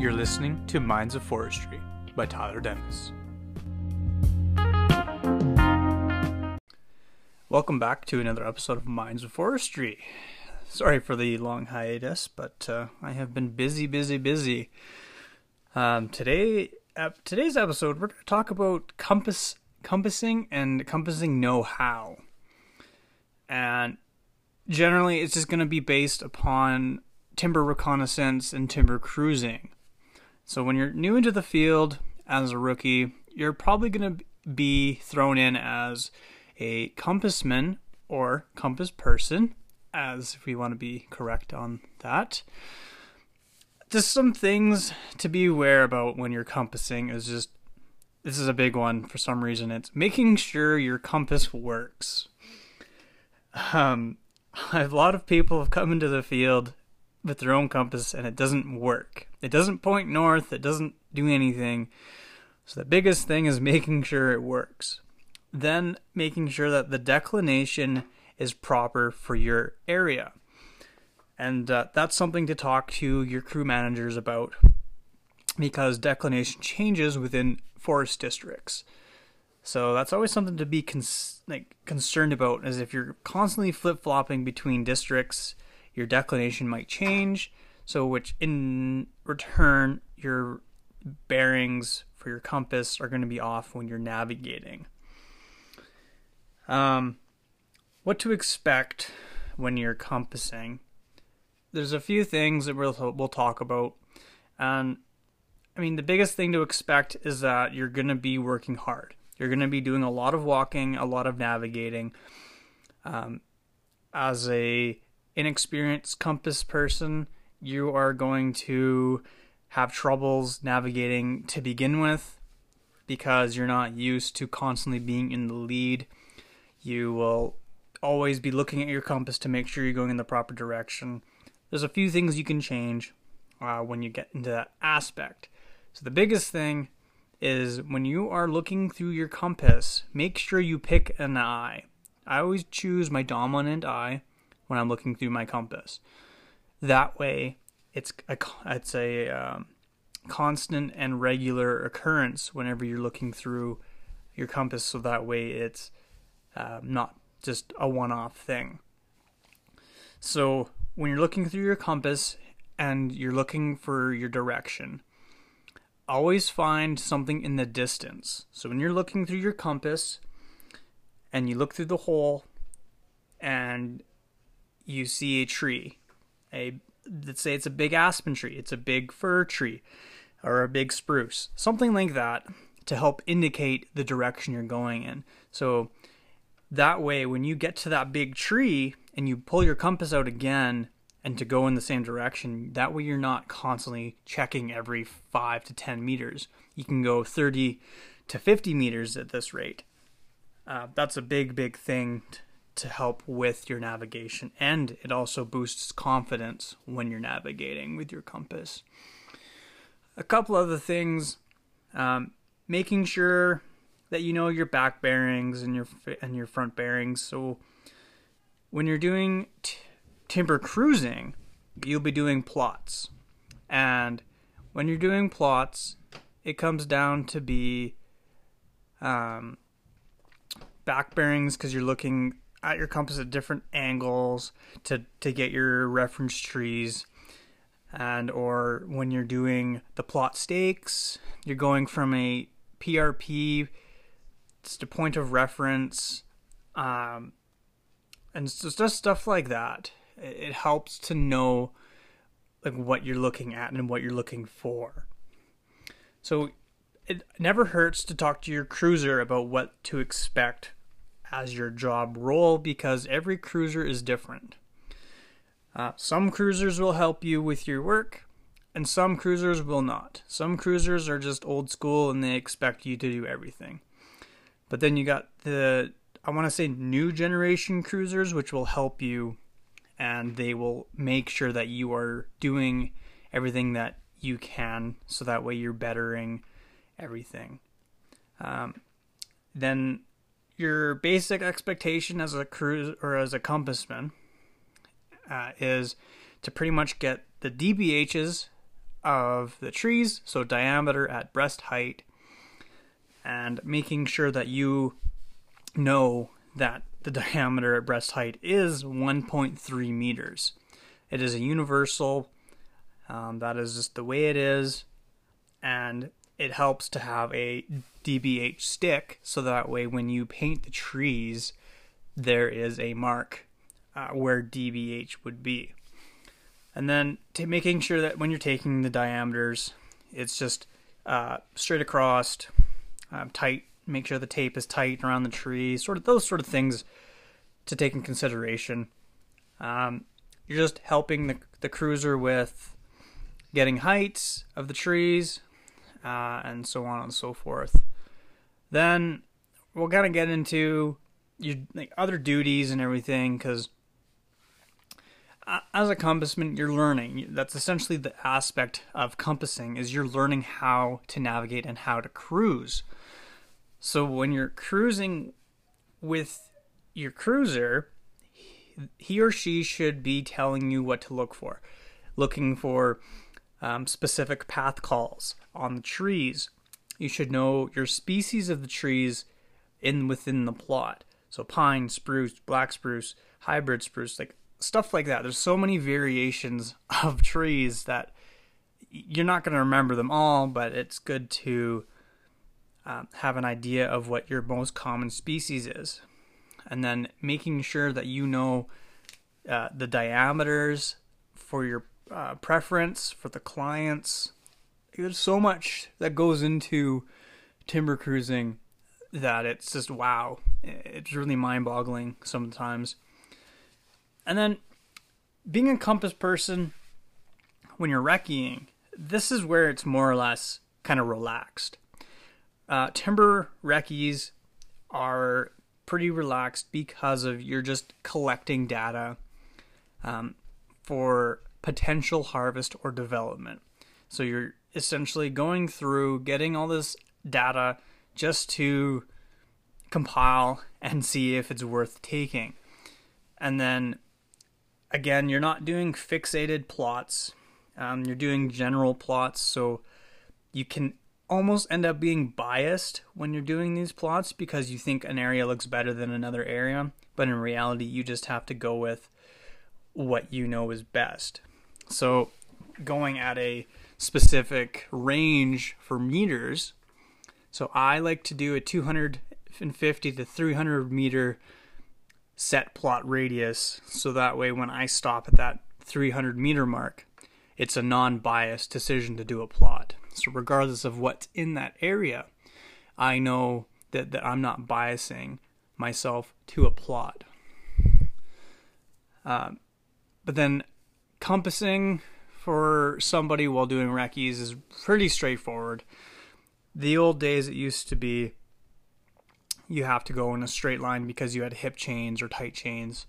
You're listening to Minds of Forestry by Tyler Dennis. Welcome back to another episode of Minds of Forestry. Sorry for the long hiatus, but uh, I have been busy, busy, busy. Um, today, today's episode, we're going to talk about compass, compassing and compassing know-how, and generally, it's just going to be based upon timber reconnaissance and timber cruising. So when you're new into the field as a rookie, you're probably going to be thrown in as a compassman or compass person, as if we want to be correct on that. Just some things to be aware about when you're compassing is just this is a big one for some reason. It's making sure your compass works. Um, a lot of people have come into the field with their own compass and it doesn't work. It doesn't point north, it doesn't do anything. So the biggest thing is making sure it works. Then making sure that the declination is proper for your area. And uh, that's something to talk to your crew managers about because declination changes within forest districts. So that's always something to be cons- like concerned about as if you're constantly flip-flopping between districts your declination might change. So, which in return, your bearings for your compass are going to be off when you're navigating. Um, what to expect when you're compassing? There's a few things that we'll we'll talk about, and I mean the biggest thing to expect is that you're going to be working hard. You're going to be doing a lot of walking, a lot of navigating. Um, as a inexperienced compass person, you are going to have troubles navigating to begin with because you're not used to constantly being in the lead. You will always be looking at your compass to make sure you're going in the proper direction. There's a few things you can change uh, when you get into that aspect. So, the biggest thing is when you are looking through your compass, make sure you pick an eye. I always choose my dominant eye when I'm looking through my compass. That way, it's a, it's a um, constant and regular occurrence whenever you're looking through your compass, so that way it's uh, not just a one off thing. So, when you're looking through your compass and you're looking for your direction, always find something in the distance. So, when you're looking through your compass and you look through the hole and you see a tree, a let's say it's a big aspen tree, it's a big fir tree, or a big spruce, something like that, to help indicate the direction you're going in. So that way, when you get to that big tree and you pull your compass out again and to go in the same direction, that way you're not constantly checking every five to 10 meters. You can go 30 to 50 meters at this rate. Uh, that's a big, big thing to help with your navigation and it also boosts confidence when you're navigating with your compass. A couple other things um, making sure that you know your back bearings and your and your front bearings. So when you're doing t- timber cruising, you'll be doing plots. And when you're doing plots, it comes down to be um, back bearings because you're looking at your compass at different angles to to get your reference trees. And or when you're doing the plot stakes you're going from a prp to point of reference um, and it's just stuff like that. It helps to know like what you're looking at and what you're looking for. So it never hurts to talk to your cruiser about what to expect as your job role because every cruiser is different. Uh, some cruisers will help you with your work, and some cruisers will not. Some cruisers are just old school and they expect you to do everything. But then you got the, I want to say, new generation cruisers, which will help you and they will make sure that you are doing everything that you can so that way you're bettering everything. Um, then your basic expectation as a cruise or as a compassman uh, is to pretty much get the DBHs of the trees, so diameter at breast height, and making sure that you know that the diameter at breast height is 1.3 meters. It is a universal, um, that is just the way it is, and it helps to have a DBH stick so that way when you paint the trees, there is a mark uh, where DBH would be. And then making sure that when you're taking the diameters, it's just uh, straight across, um, tight. Make sure the tape is tight around the tree. Sort of those sort of things to take in consideration. Um, you're just helping the the cruiser with getting heights of the trees, uh, and so on and so forth. Then we'll kind of get into your like other duties and everything because as a compassman, you're learning. That's essentially the aspect of compassing is you're learning how to navigate and how to cruise. So when you're cruising with your cruiser, he or she should be telling you what to look for, looking for um, specific path calls on the trees. You should know your species of the trees in within the plot. So pine, spruce, black spruce, hybrid spruce, like stuff like that. There's so many variations of trees that you're not going to remember them all, but it's good to um, have an idea of what your most common species is. And then making sure that you know uh, the diameters for your uh, preference for the clients. There's so much that goes into timber cruising that it's just wow. It's really mind boggling sometimes. And then being a compass person, when you're recceing, this is where it's more or less kind of relaxed. Uh, timber recce's are pretty relaxed because of you're just collecting data um, for potential harvest or development. So you're essentially going through getting all this data just to compile and see if it's worth taking. And then again, you're not doing fixated plots. Um, you're doing general plots, so you can almost end up being biased when you're doing these plots because you think an area looks better than another area, but in reality, you just have to go with what you know is best. So, going at a specific range for meters, so I like to do a 250 to 300 meter set plot radius so that way when I stop at that 300 meter mark, it's a non biased decision to do a plot. So, regardless of what's in that area, I know that, that I'm not biasing myself to a plot. Uh, but then, compassing for somebody while doing recce's is pretty straightforward. The old days, it used to be you have to go in a straight line because you had hip chains or tight chains.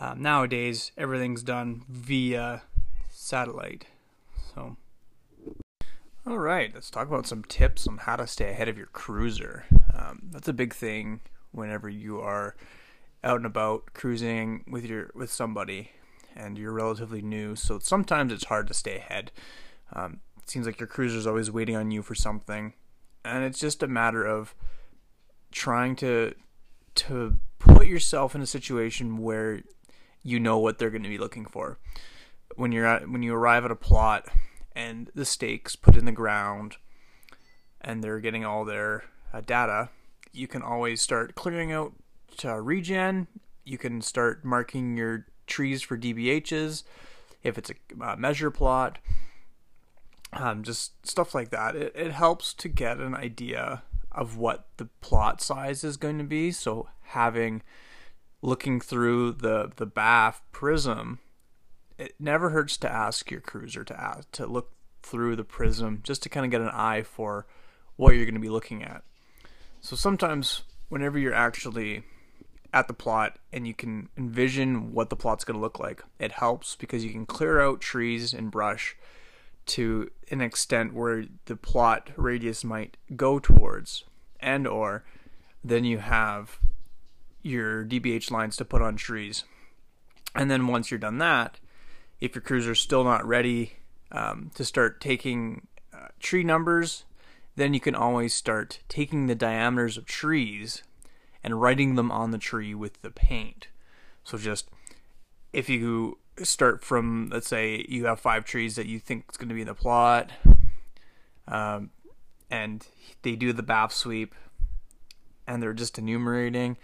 Um, nowadays, everything's done via satellite. So, all right, let's talk about some tips on how to stay ahead of your cruiser. Um, that's a big thing whenever you are out and about cruising with your with somebody and you're relatively new. So sometimes it's hard to stay ahead. Um, it seems like your cruiser's always waiting on you for something, and it's just a matter of trying to to put yourself in a situation where you know what they're going to be looking for when you're at when you arrive at a plot and the stakes put in the ground and they're getting all their uh, data you can always start clearing out uh, regen you can start marking your trees for dbhs if it's a uh, measure plot um, just stuff like that it, it helps to get an idea of what the plot size is going to be. So having looking through the the BAF prism, it never hurts to ask your cruiser to ask, to look through the prism just to kind of get an eye for what you're going to be looking at. So sometimes whenever you're actually at the plot and you can envision what the plot's going to look like, it helps because you can clear out trees and brush to an extent where the plot radius might go towards and or then you have your DBH lines to put on trees. And then once you're done that, if your cruiser's still not ready um, to start taking uh, tree numbers, then you can always start taking the diameters of trees and writing them on the tree with the paint. So just if you start from, let's say you have five trees that you think is going to be in the plot, um, and they do the BAF sweep, and they're just enumerating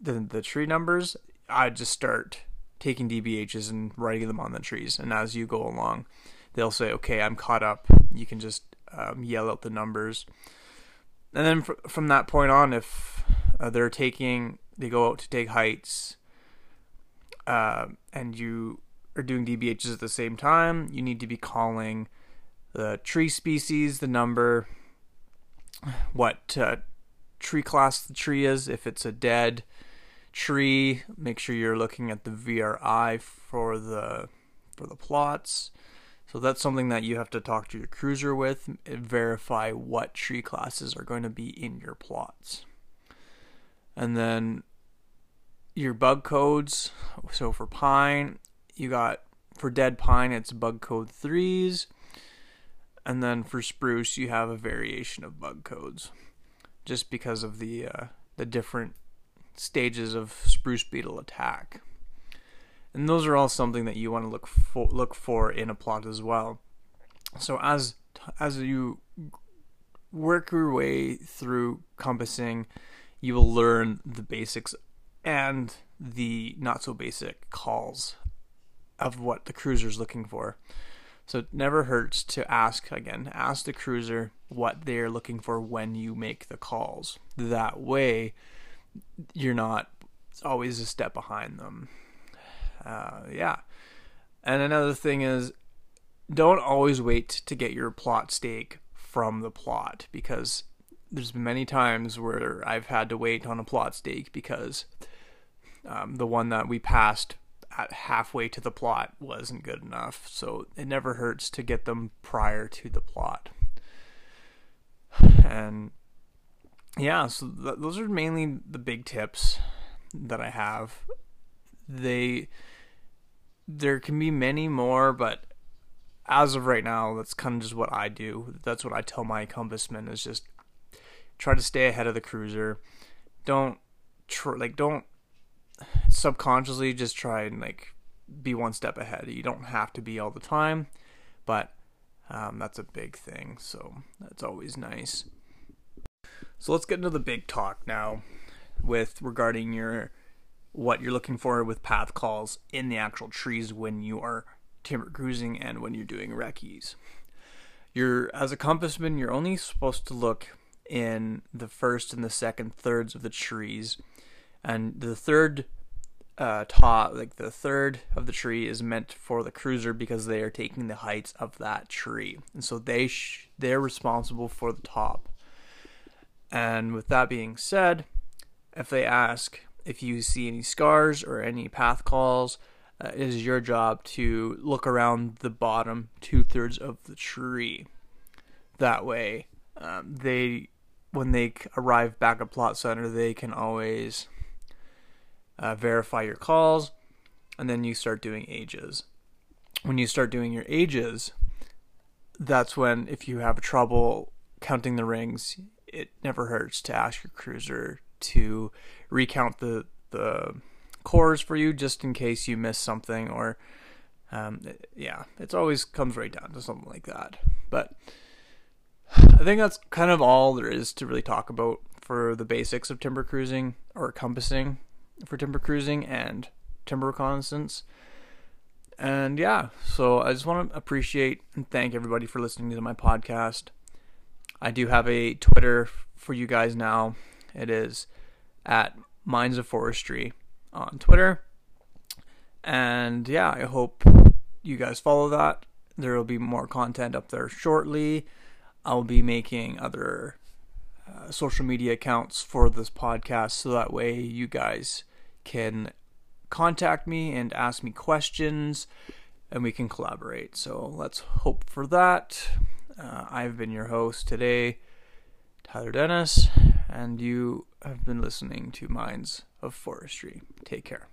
the the tree numbers. I just start taking DBHs and writing them on the trees, and as you go along, they'll say, "Okay, I'm caught up." You can just um, yell out the numbers, and then fr- from that point on, if uh, they're taking, they go out to take heights, uh, and you are doing DBHs at the same time, you need to be calling the tree species, the number, what uh, tree class the tree is, if it's a dead tree, make sure you're looking at the VRI for the for the plots. So that's something that you have to talk to your cruiser with, verify what tree classes are going to be in your plots. And then your bug codes. So for pine, you got for dead pine it's bug code 3s. And then for spruce you have a variation of bug codes just because of the uh, the different stages of spruce beetle attack and those are all something that you want to look for look for in a plot as well. So as as you work your way through compassing, you will learn the basics and the not so basic calls of what the cruiser is looking for. So it never hurts to ask again, ask the cruiser what they're looking for when you make the calls. That way, you're not always a step behind them uh, yeah. And another thing is, don't always wait to get your plot stake from the plot because there's been many times where I've had to wait on a plot stake because um, the one that we passed at halfway to the plot wasn't good enough. So it never hurts to get them prior to the plot. And yeah, so th- those are mainly the big tips that I have. They there can be many more, but as of right now, that's kind of just what I do. That's what I tell my compassmen is just try to stay ahead of the cruiser. Don't tr- like don't subconsciously just try and like be one step ahead. You don't have to be all the time, but um, that's a big thing. So that's always nice. So let's get into the big talk now with regarding your what you're looking for with path calls in the actual trees when you are timber cruising and when you're doing recce's. You're as a compassman, you're only supposed to look in the first and the second thirds of the trees, and the third uh, top, like the third of the tree, is meant for the cruiser because they are taking the heights of that tree, and so they sh- they're responsible for the top. And with that being said, if they ask if you see any scars or any path calls, uh, it is your job to look around the bottom two thirds of the tree. That way, um, they when they arrive back at plot center, they can always uh, verify your calls, and then you start doing ages. When you start doing your ages, that's when if you have trouble counting the rings, it never hurts to ask your cruiser to recount the the cores for you just in case you miss something or um, yeah, it always comes right down to something like that. But I think that's kind of all there is to really talk about for the basics of timber cruising or compassing for timber cruising and timber reconnaissance. And yeah, so I just want to appreciate and thank everybody for listening to my podcast. I do have a Twitter for you guys now. It is at Minds of Forestry on Twitter. And yeah, I hope you guys follow that. There will be more content up there shortly. I'll be making other uh, social media accounts for this podcast so that way you guys can contact me and ask me questions and we can collaborate. So let's hope for that. Uh, I've been your host today, Tyler Dennis, and you have been listening to Minds of Forestry. Take care.